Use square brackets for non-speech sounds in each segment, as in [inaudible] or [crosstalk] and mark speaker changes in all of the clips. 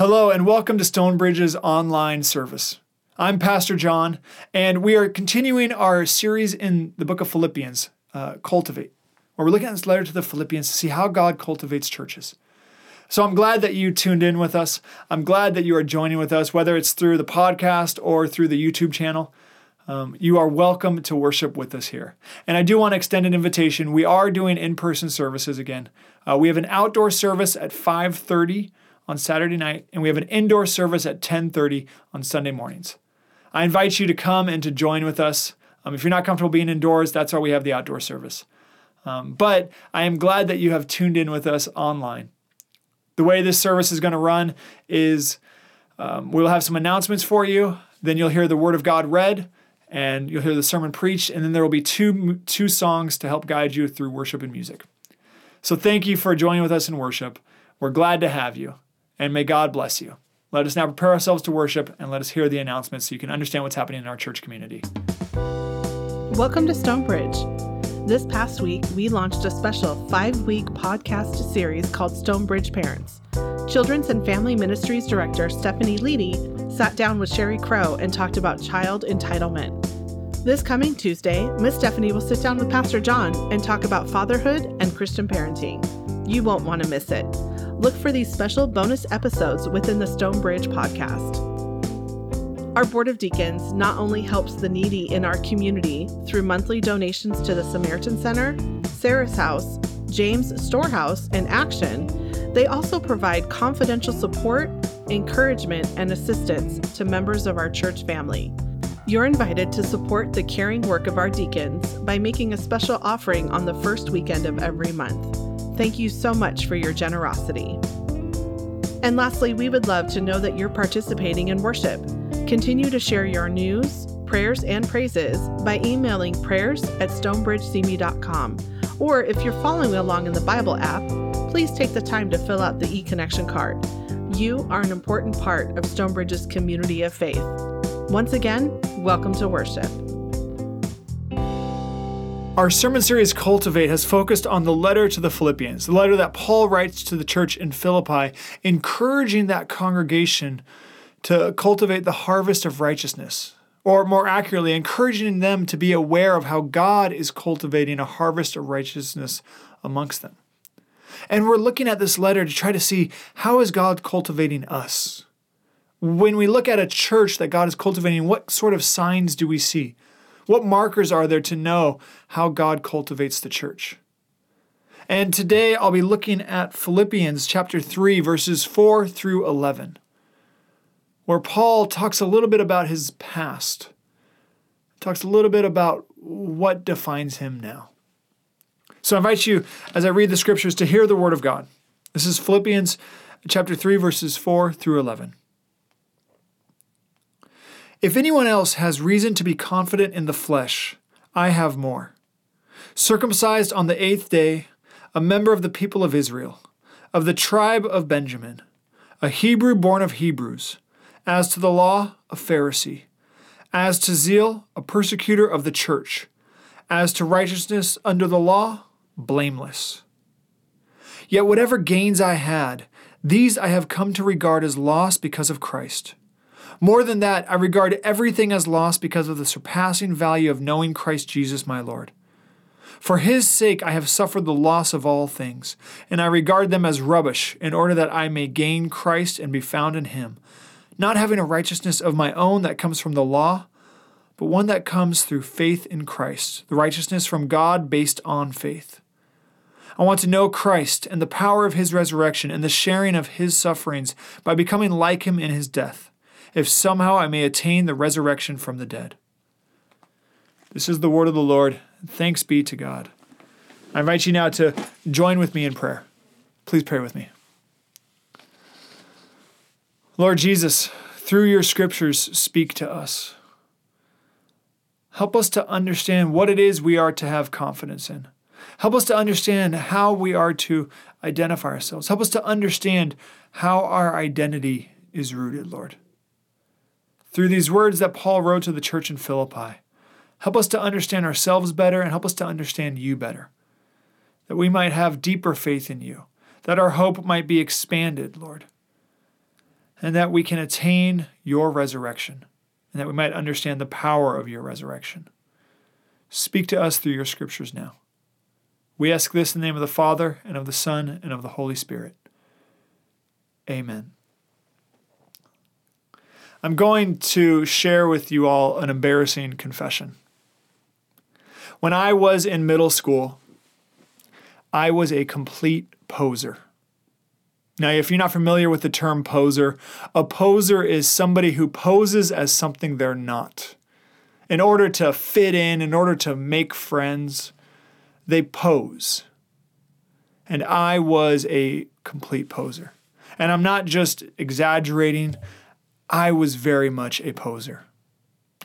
Speaker 1: Hello, and welcome to Stonebridge's online service. I'm Pastor John, and we are continuing our series in the book of Philippians, uh, Cultivate, where we're looking at this letter to the Philippians to see how God cultivates churches. So I'm glad that you tuned in with us. I'm glad that you are joining with us, whether it's through the podcast or through the YouTube channel. Um, you are welcome to worship with us here. And I do want to extend an invitation. We are doing in-person services again. Uh, we have an outdoor service at 5:30 on Saturday night, and we have an indoor service at 10:30 on Sunday mornings. I invite you to come and to join with us. Um, if you're not comfortable being indoors, that's why we have the outdoor service. Um, but I am glad that you have tuned in with us online. The way this service is going to run is um, we'll have some announcements for you. Then you'll hear the Word of God read, and you'll hear the sermon preached, and then there will be two two songs to help guide you through worship and music. So thank you for joining with us in worship. We're glad to have you and may God bless you. Let us now prepare ourselves to worship and let us hear the announcements so you can understand what's happening in our church community.
Speaker 2: Welcome to Stonebridge. This past week, we launched a special five week podcast series called Stonebridge Parents. Children's and Family Ministries Director Stephanie Leedy sat down with Sherry Crow and talked about child entitlement. This coming Tuesday, Miss Stephanie will sit down with Pastor John and talk about fatherhood and Christian parenting. You won't want to miss it. Look for these special bonus episodes within the Stonebridge podcast. Our Board of Deacons not only helps the needy in our community through monthly donations to the Samaritan Center, Sarah's House, James Storehouse, and Action, they also provide confidential support, encouragement, and assistance to members of our church family. You're invited to support the caring work of our deacons by making a special offering on the first weekend of every month. Thank you so much for your generosity. And lastly, we would love to know that you're participating in worship. Continue to share your news, prayers, and praises by emailing prayers at stonebridgesimi.com. Or if you're following along in the Bible app, please take the time to fill out the e connection card. You are an important part of Stonebridge's community of faith. Once again, welcome to worship.
Speaker 1: Our sermon series Cultivate has focused on the letter to the Philippians, the letter that Paul writes to the church in Philippi, encouraging that congregation to cultivate the harvest of righteousness, or more accurately, encouraging them to be aware of how God is cultivating a harvest of righteousness amongst them. And we're looking at this letter to try to see how is God cultivating us? When we look at a church that God is cultivating, what sort of signs do we see? What markers are there to know how God cultivates the church? And today I'll be looking at Philippians chapter 3, verses 4 through 11, where Paul talks a little bit about his past, talks a little bit about what defines him now. So I invite you, as I read the scriptures, to hear the word of God. This is Philippians chapter 3, verses 4 through 11. If anyone else has reason to be confident in the flesh, I have more. Circumcised on the eighth day, a member of the people of Israel, of the tribe of Benjamin, a Hebrew born of Hebrews, as to the law, a Pharisee, as to zeal, a persecutor of the church, as to righteousness under the law, blameless. Yet whatever gains I had, these I have come to regard as loss because of Christ. More than that, I regard everything as loss because of the surpassing value of knowing Christ Jesus my Lord. For his sake I have suffered the loss of all things, and I regard them as rubbish, in order that I may gain Christ and be found in him, not having a righteousness of my own that comes from the law, but one that comes through faith in Christ, the righteousness from God based on faith. I want to know Christ and the power of his resurrection and the sharing of his sufferings by becoming like him in his death if somehow I may attain the resurrection from the dead. This is the word of the Lord. Thanks be to God. I invite you now to join with me in prayer. Please pray with me. Lord Jesus, through your scriptures, speak to us. Help us to understand what it is we are to have confidence in. Help us to understand how we are to identify ourselves. Help us to understand how our identity is rooted, Lord through these words that Paul wrote to the church in Philippi. Help us to understand ourselves better and help us to understand you better. That we might have deeper faith in you, that our hope might be expanded, Lord. and that we can attain your resurrection, and that we might understand the power of your resurrection. Speak to us through your scriptures now. We ask this in the name of the Father, and of the Son, and of the Holy Spirit. Amen. I'm going to share with you all an embarrassing confession. When I was in middle school, I was a complete poser. Now, if you're not familiar with the term poser, a poser is somebody who poses as something they're not. In order to fit in, in order to make friends, they pose. And I was a complete poser. And I'm not just exaggerating, I was very much a poser.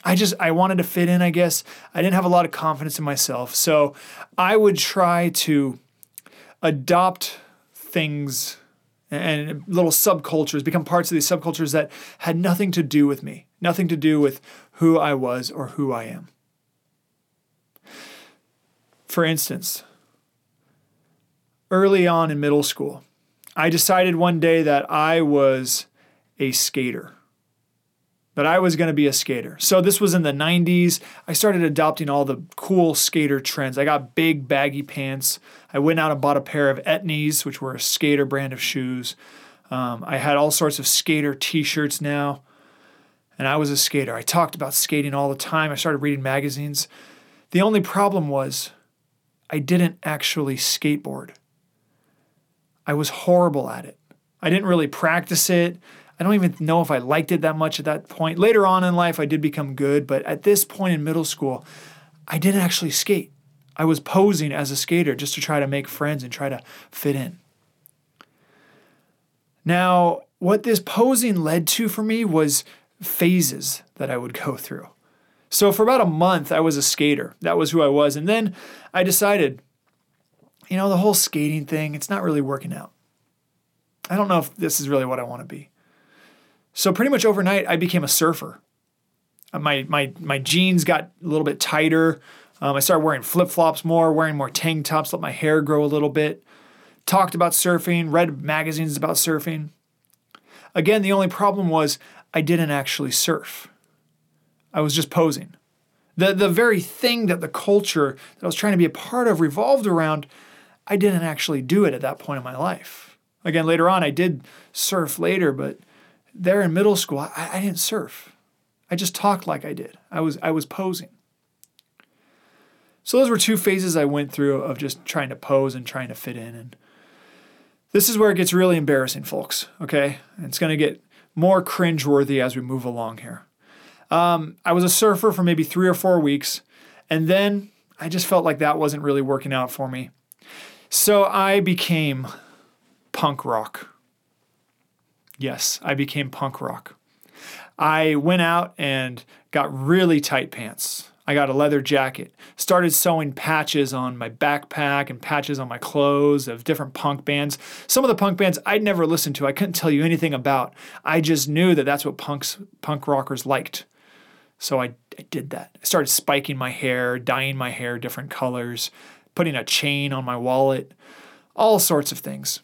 Speaker 1: I just I wanted to fit in, I guess. I didn't have a lot of confidence in myself. So I would try to adopt things and little subcultures, become parts of these subcultures that had nothing to do with me, nothing to do with who I was or who I am. For instance, early on in middle school, I decided one day that I was a skater. That I was going to be a skater. So this was in the 90s. I started adopting all the cool skater trends. I got big baggy pants. I went out and bought a pair of Etnies, which were a skater brand of shoes. Um, I had all sorts of skater T-shirts now, and I was a skater. I talked about skating all the time. I started reading magazines. The only problem was I didn't actually skateboard. I was horrible at it. I didn't really practice it. I don't even know if I liked it that much at that point. Later on in life, I did become good, but at this point in middle school, I didn't actually skate. I was posing as a skater just to try to make friends and try to fit in. Now, what this posing led to for me was phases that I would go through. So, for about a month, I was a skater. That was who I was. And then I decided, you know, the whole skating thing, it's not really working out. I don't know if this is really what I want to be. So pretty much overnight, I became a surfer. Uh, my my my jeans got a little bit tighter. Um, I started wearing flip flops more, wearing more tank tops, let my hair grow a little bit. Talked about surfing, read magazines about surfing. Again, the only problem was I didn't actually surf. I was just posing. The, the very thing that the culture that I was trying to be a part of revolved around, I didn't actually do it at that point in my life. Again, later on, I did surf later, but there in middle school, I, I didn't surf. I just talked like I did. I was I was posing. So those were two phases I went through of just trying to pose and trying to fit in. And this is where it gets really embarrassing, folks. Okay, it's going to get more cringeworthy as we move along here. Um, I was a surfer for maybe three or four weeks, and then I just felt like that wasn't really working out for me. So I became punk rock. Yes, I became punk rock. I went out and got really tight pants. I got a leather jacket, started sewing patches on my backpack and patches on my clothes of different punk bands. Some of the punk bands I'd never listened to, I couldn't tell you anything about. I just knew that that's what punks, punk rockers liked. So I, I did that. I started spiking my hair, dyeing my hair different colors, putting a chain on my wallet, all sorts of things.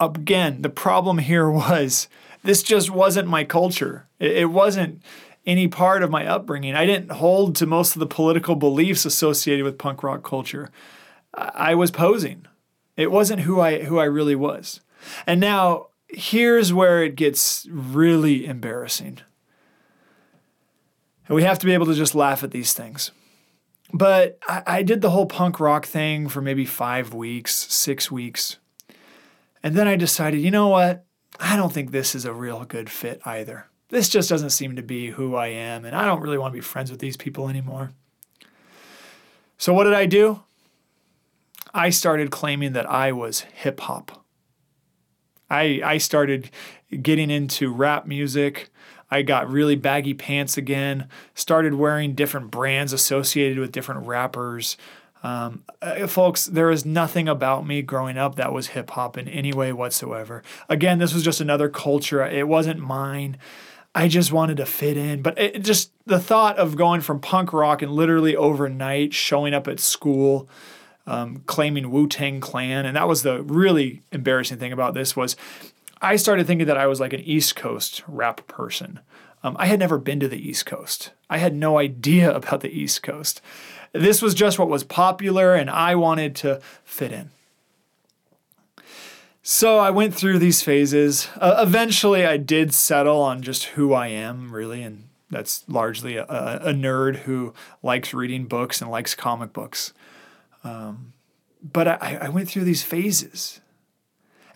Speaker 1: Again, the problem here [laughs] was this just wasn't my culture. It, wasn't any part of my upbringing. I didn't hold to most of the political beliefs associated with punk rock culture. I was posing. It wasn't who I who I really was. And now here's where it gets really embarrassing. And we have to be able to just laugh at these things. But I, I did the whole punk rock thing for maybe five weeks, six weeks. And then I decided, you know what? I don't think this is a real good fit either. This just doesn't seem to be who I am, and I don't really want to be friends with these people anymore. So, what did I do? I started claiming that I was hip hop. I, I started getting into rap music. I got really baggy pants again, started wearing different brands associated with different rappers. Um, uh, folks, there is nothing about me growing up that was hip hop in any way whatsoever. Again, this was just another culture. It wasn't mine. I just wanted to fit in. But it just the thought of going from punk rock and literally overnight showing up at school, um, claiming Wu Tang Clan, and that was the really embarrassing thing about this was I started thinking that I was like an East Coast rap person. Um, I had never been to the East Coast. I had no idea [laughs] about the East Coast. This was just what was popular, and I wanted to fit in. So I went through these phases. Uh, eventually, I did settle on just who I am, really, and that's largely a, a nerd who likes reading books and likes comic books. Um, but I, I went through these phases.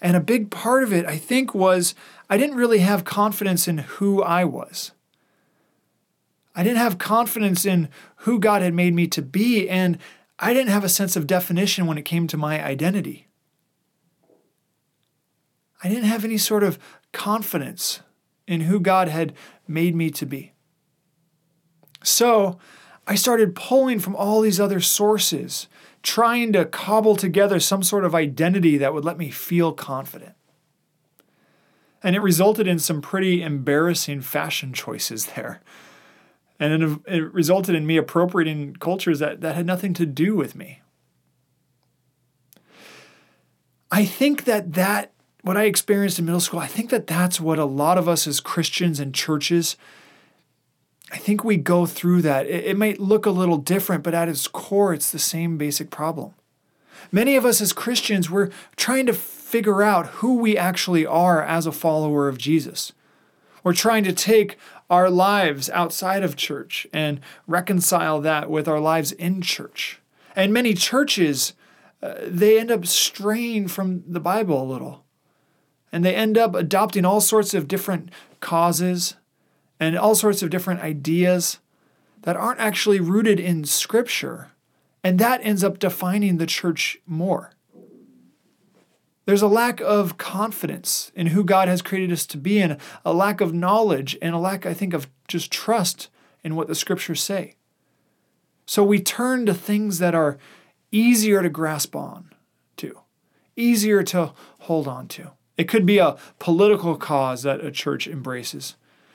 Speaker 1: And a big part of it, I think, was I didn't really have confidence in who I was. I didn't have confidence in who God had made me to be, and I didn't have a sense of definition when it came to my identity. I didn't have any sort of confidence in who God had made me to be. So I started pulling from all these other sources, trying to cobble together some sort of identity that would let me feel confident. And it resulted in some pretty embarrassing fashion choices [laughs] there. And it, it resulted in me appropriating cultures that, that had nothing to do with me. I think that that what I experienced in middle school, I think that that's what a lot of us as Christians and churches I think we go through that. It, it might look a little different, but at its core, it's the same basic problem. Many of us as Christians, we're trying to figure out who we actually are as a follower of Jesus. We're trying to take our lives outside of church and reconcile that with our lives in church. And many churches, uh, they end up straying from the Bible a little. And they end up adopting all sorts of different causes and all sorts of different ideas that aren't actually rooted in Scripture. And that ends up defining the church more. There's a lack of confidence in who God has created us to be, and a lack of knowledge, and a lack, I think, of just trust in what the scriptures say. So we turn to things that are easier to grasp on to, easier to hold on to. It could be a political cause that a church embraces.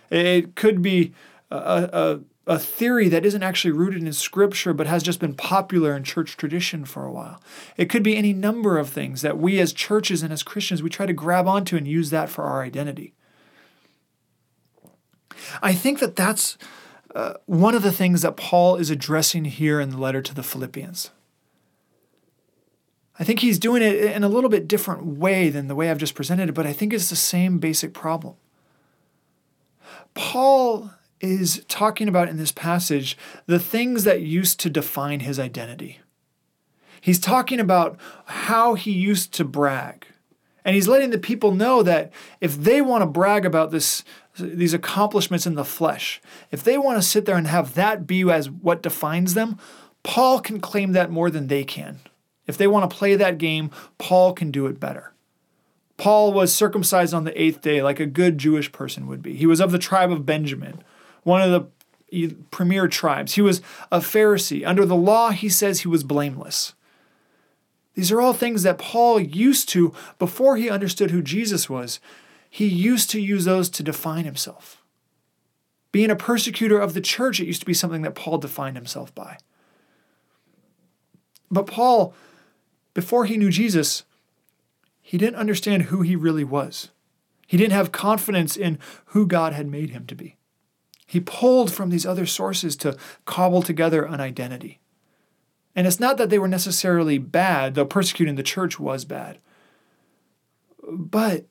Speaker 1: It could be a, a, a theory that isn't actually rooted in scripture but has just been popular in church tradition for a while. It could be any number of things that we as churches and as Christians we try to grab onto and use that for our identity. I think that that's uh, one of the things that Paul is addressing here in the letter to the Philippians. I think he's doing it in a little bit different way than the way I've just presented it, but I think it's the same basic problem. Paul is talking about in this passage the things that used to define his identity. He's talking about how he used to brag. And he's letting the people know that if they want to brag about this, these accomplishments in the flesh, if they want to sit there and have that be as what defines them, Paul can claim that more than they can. If they want to play that game, Paul can do it better. Paul was circumcised on the eighth day like a good Jewish person would be. He was of the tribe of Benjamin, one of the premier tribes. He was a Pharisee. Under the law, he says he was blameless. These are all things that Paul used to, before he understood who Jesus was, he used to use those to define himself. Being a persecutor of the church, it used to be something that Paul defined himself by. But Paul, before he knew Jesus, he didn't understand who he really was. He didn't have confidence in who God had made him to be. He pulled from these other sources to cobble together an identity. And it's not that they were necessarily bad, though persecuting the church was bad, but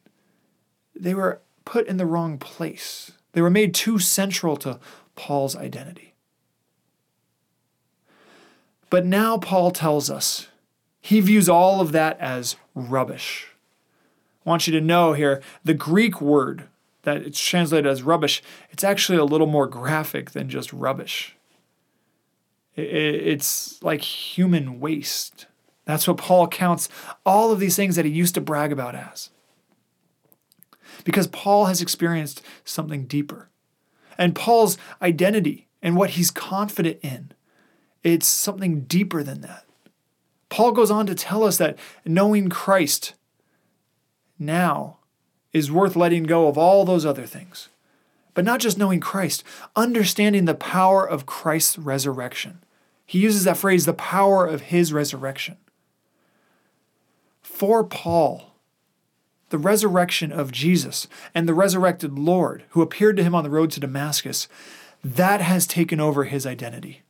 Speaker 1: they were put in the wrong place. They were made too central to Paul's identity. But now Paul tells us he views all of that as rubbish. I want you to know here the Greek word that it's translated as rubbish, it's actually a little more graphic than just rubbish. It's like human waste. That's what Paul counts all of these things that he used to brag about as. Because Paul has experienced something deeper. And Paul's identity and what he's confident in, it's something deeper than that. Paul goes on to tell us that knowing Christ now is worth letting go of all those other things. But not just knowing Christ, understanding the power of Christ's resurrection. He uses that phrase, the power of his resurrection. For Paul, the resurrection of Jesus and the resurrected Lord who appeared to him on the road to Damascus, that has taken over his identity.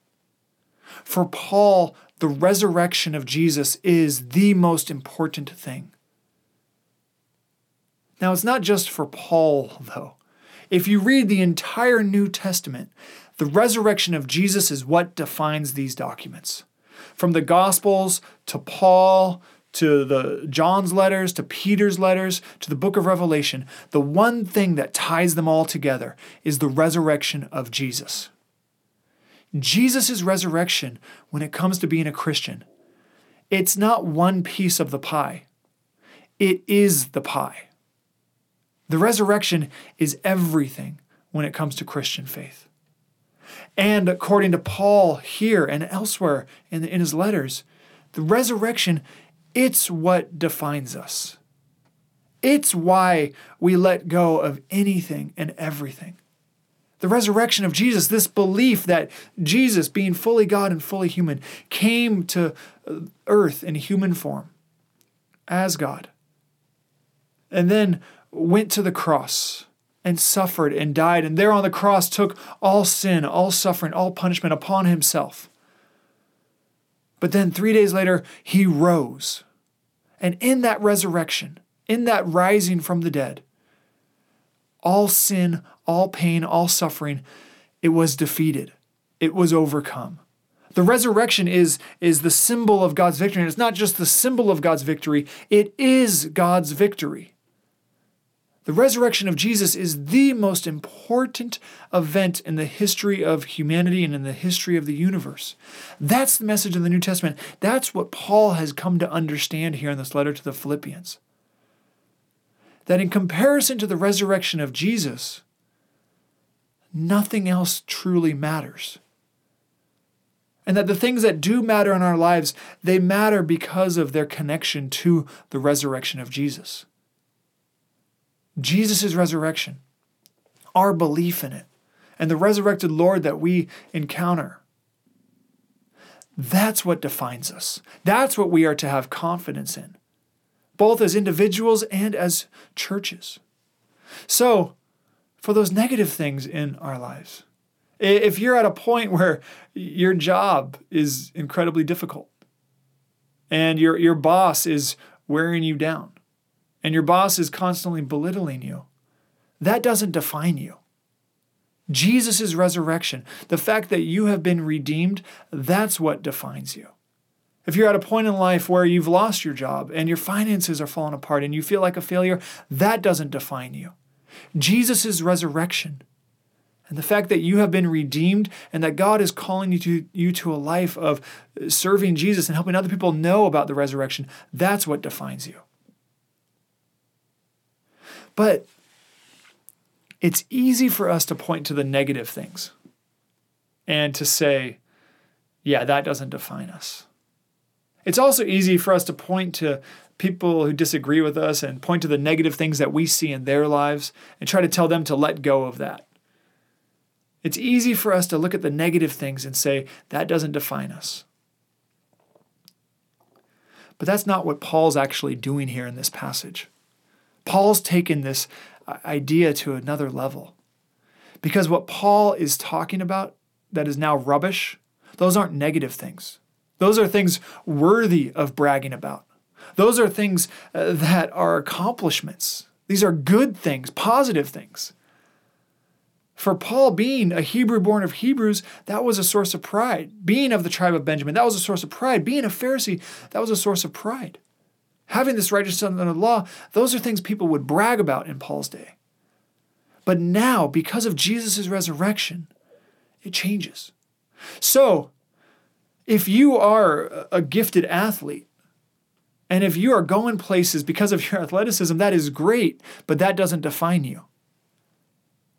Speaker 1: For Paul, the resurrection of Jesus is the most important thing. Now, it's not just for Paul, though. If you read the entire New Testament, the resurrection of Jesus is what defines these documents. From the Gospels to Paul to the John's letters to Peter's letters to the book of Revelation, the one thing that ties them all together is the resurrection of Jesus. Jesus' resurrection when it comes to being a Christian, it's not one piece of the pie. It is the pie. The resurrection is everything when it comes to Christian faith. And according to Paul here and elsewhere in, in his letters, the resurrection, it's what defines us. It's why we let go of anything and everything. The resurrection of Jesus, this belief that Jesus, being fully God and fully human, came to earth in human form as God. And then went to the cross and suffered and died, and there on the cross took all sin, all suffering, all punishment upon himself. But then three days later, he rose. And in that resurrection, in that rising from the dead, all sin, all pain, all suffering, it was defeated. It was overcome. The resurrection is, is the symbol of God's victory. And it's not just the symbol of God's victory, it is God's victory. The resurrection of Jesus is the most important event in the history of humanity and in the history of the universe. That's the message of the New Testament. That's what Paul has come to understand here in this letter to the Philippians. That in comparison to the resurrection of Jesus, nothing else truly matters. And that the things that do matter in our lives, they matter because of their connection to the resurrection of Jesus. Jesus' resurrection, our belief in it, and the resurrected Lord that we encounter. That's what defines us. That's what we are to have confidence in, both as individuals and as churches. So, for those negative things in our lives, if you're at a point where your job is incredibly difficult and your, your boss is wearing you down, and your boss is constantly belittling you, that doesn't define you. Jesus' resurrection, the fact that you have been redeemed, that's what defines you. If you're at a point in life where you've lost your job and your finances are falling apart and you feel like a failure, that doesn't define you. Jesus' resurrection and the fact that you have been redeemed and that God is calling you to, you to a life of serving Jesus and helping other people know about the resurrection, that's what defines you. But it's easy for us to point to the negative things and to say, yeah, that doesn't define us. It's also easy for us to point to people who disagree with us and point to the negative things that we see in their lives and try to tell them to let go of that. It's easy for us to look at the negative things and say, that doesn't define us. But that's not what Paul's actually doing here in this passage. Paul's taken this uh, idea to another level. Because what Paul is talking about that is now rubbish, those aren't negative things. Those are things worthy of bragging about. Those are things uh, that are accomplishments. These are good things, positive things. For Paul, being a Hebrew born of Hebrews, that was a source of pride. Being of the tribe of Benjamin, that was a source of pride. Being a Pharisee, that was a source of pride having this righteousness under the law, those are things people would brag about in Paul's day. But now, because of Jesus' resurrection, it changes. So, if you are a gifted athlete, and if you are going places because of your [laughs] athleticism, that is great, but that doesn't define you.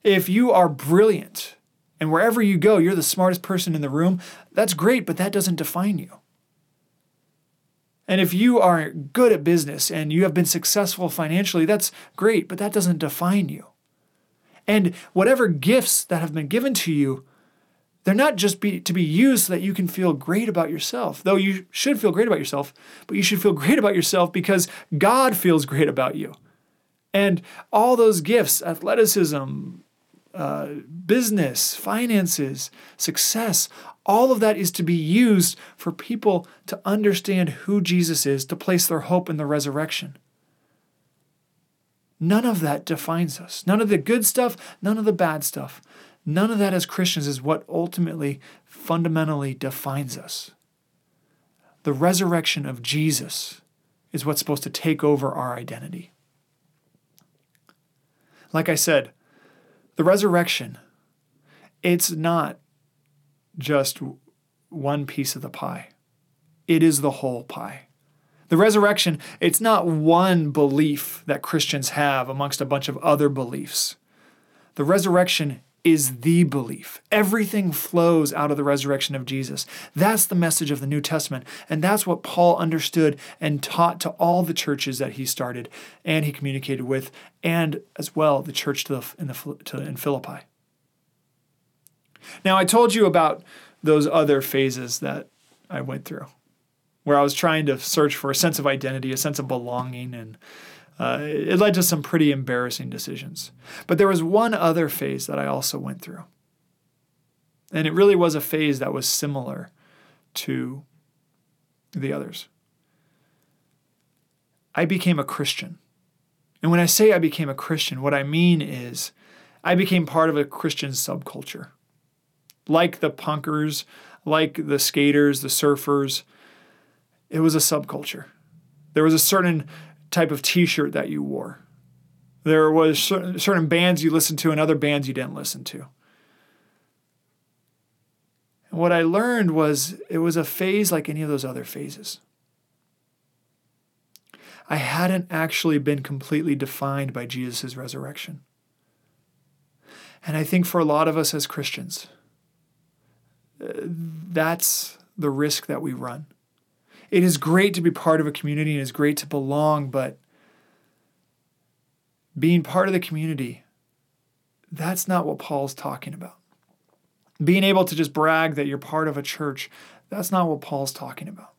Speaker 1: If you are brilliant and wherever you go, you're the smartest person in the room, that's great, but that doesn't define you. And if you are good at business and you have been successful financially, that's great, but that doesn't define you. And whatever gifts that have been given to you, they're not just be, to be used so that you can feel great about yourself, though you should feel great about yourself, but you should feel great about yourself because God feels great about you. And all those gifts athleticism, uh, business, finances, success all of that is to be used for people to understand who Jesus is, to place their hope in the resurrection. None of that defines us. None of the good stuff, none of the bad stuff. None of that as Christians is what ultimately, fundamentally defines us. The resurrection of Jesus is what's supposed to take over our identity. Like I said, the resurrection, it's not just one piece of the pie, it is the whole pie. The resurrection, it's not one belief that Christians have amongst a bunch of other beliefs. The resurrection is the belief. Everything flows out of the resurrection of Jesus. That's the message of the New Testament. And that's what Paul understood and taught to all the churches that he started and he communicated with, and as well the church to the, in, the, to, in Philippi. Now, I told you about those other phases that I went through, where I was trying to search for a sense of identity, a sense of belonging, and uh, it led to some pretty embarrassing decisions. But there was one other phase that I also went through. And it really was a phase that was similar to the others. I became a Christian. And when I say I became a Christian, what I mean is I became part of a Christian subculture like the punkers, like the skaters, the surfers. It was a subculture. There was a certain type of t shirt that you wore. There was certain bands you listened to and other bands you didn't listen to. And what I learned was it was a phase like any of those other phases. I hadn't actually been completely defined by Jesus' resurrection. And I think for a lot of us as Christians, uh, that's the risk that we run. It is great to be part of a community and it's great to belong, but being part of the community, that's not what Paul's talking about. Being able to just brag that you're part of a church, that's not what Paul's talking about.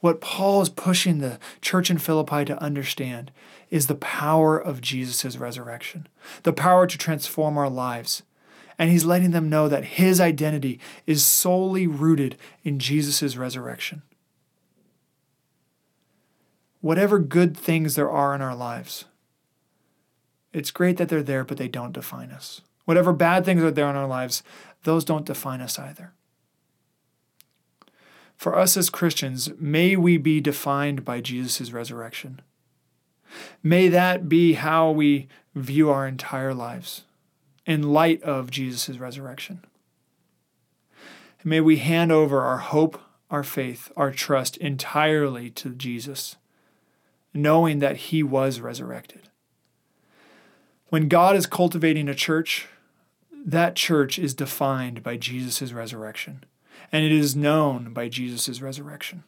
Speaker 1: What Paul is pushing the church in Philippi to understand is the power of Jesus' resurrection, the power to transform our lives, and he's letting them know that his identity is solely rooted in Jesus' resurrection. Whatever good things there are in our lives, it's great that they're there, but they don't define us. Whatever bad things are there in our lives, those don't define us either. For us as Christians, may we be defined by Jesus' resurrection. May that be how we view our entire lives in light of Jesus' resurrection. And may we hand over our hope, our faith, our trust entirely to Jesus, knowing that He was resurrected. When God is cultivating a church, that church is defined by Jesus' resurrection, and it is known by Jesus' resurrection.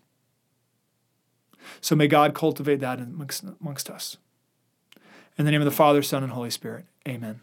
Speaker 1: So may God cultivate that amongst, amongst us. In the name of the Father, Son, and Holy Spirit, amen.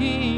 Speaker 3: Is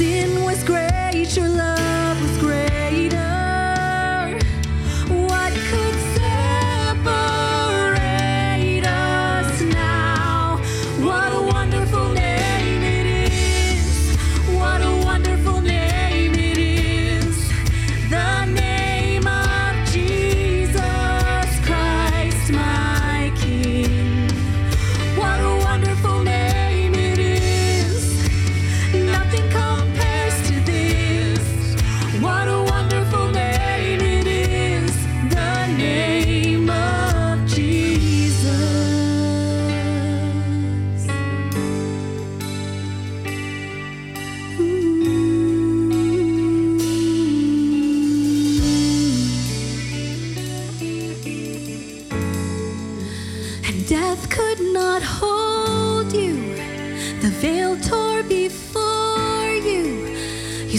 Speaker 4: sin was great, your love
Speaker 1: You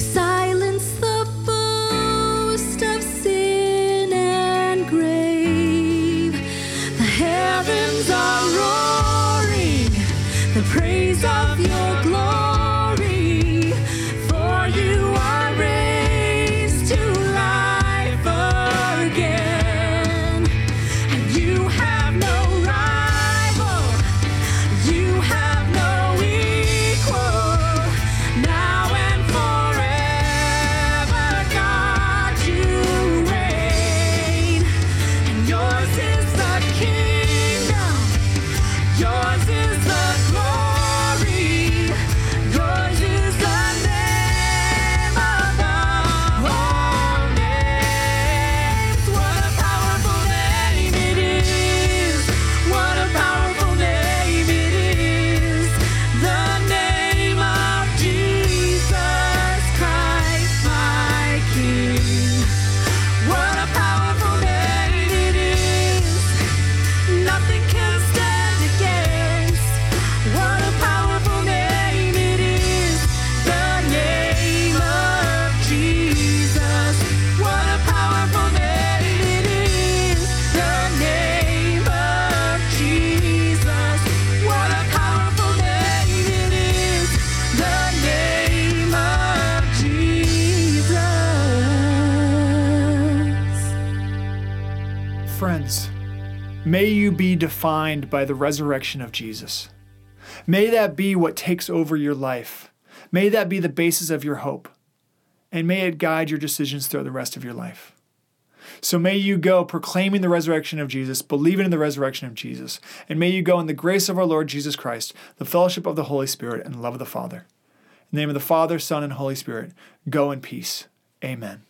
Speaker 1: be defined by the resurrection of Jesus. May that be what takes over your life. May that be the basis of your hope. And may it guide your decisions throughout the rest of your life. So may you go proclaiming the resurrection of Jesus, believing in the resurrection of Jesus, and may you go in the grace of our Lord Jesus Christ, the fellowship of the Holy Spirit, and love of the Father. In the name of the Father, Son, and Holy Spirit, go in peace. Amen.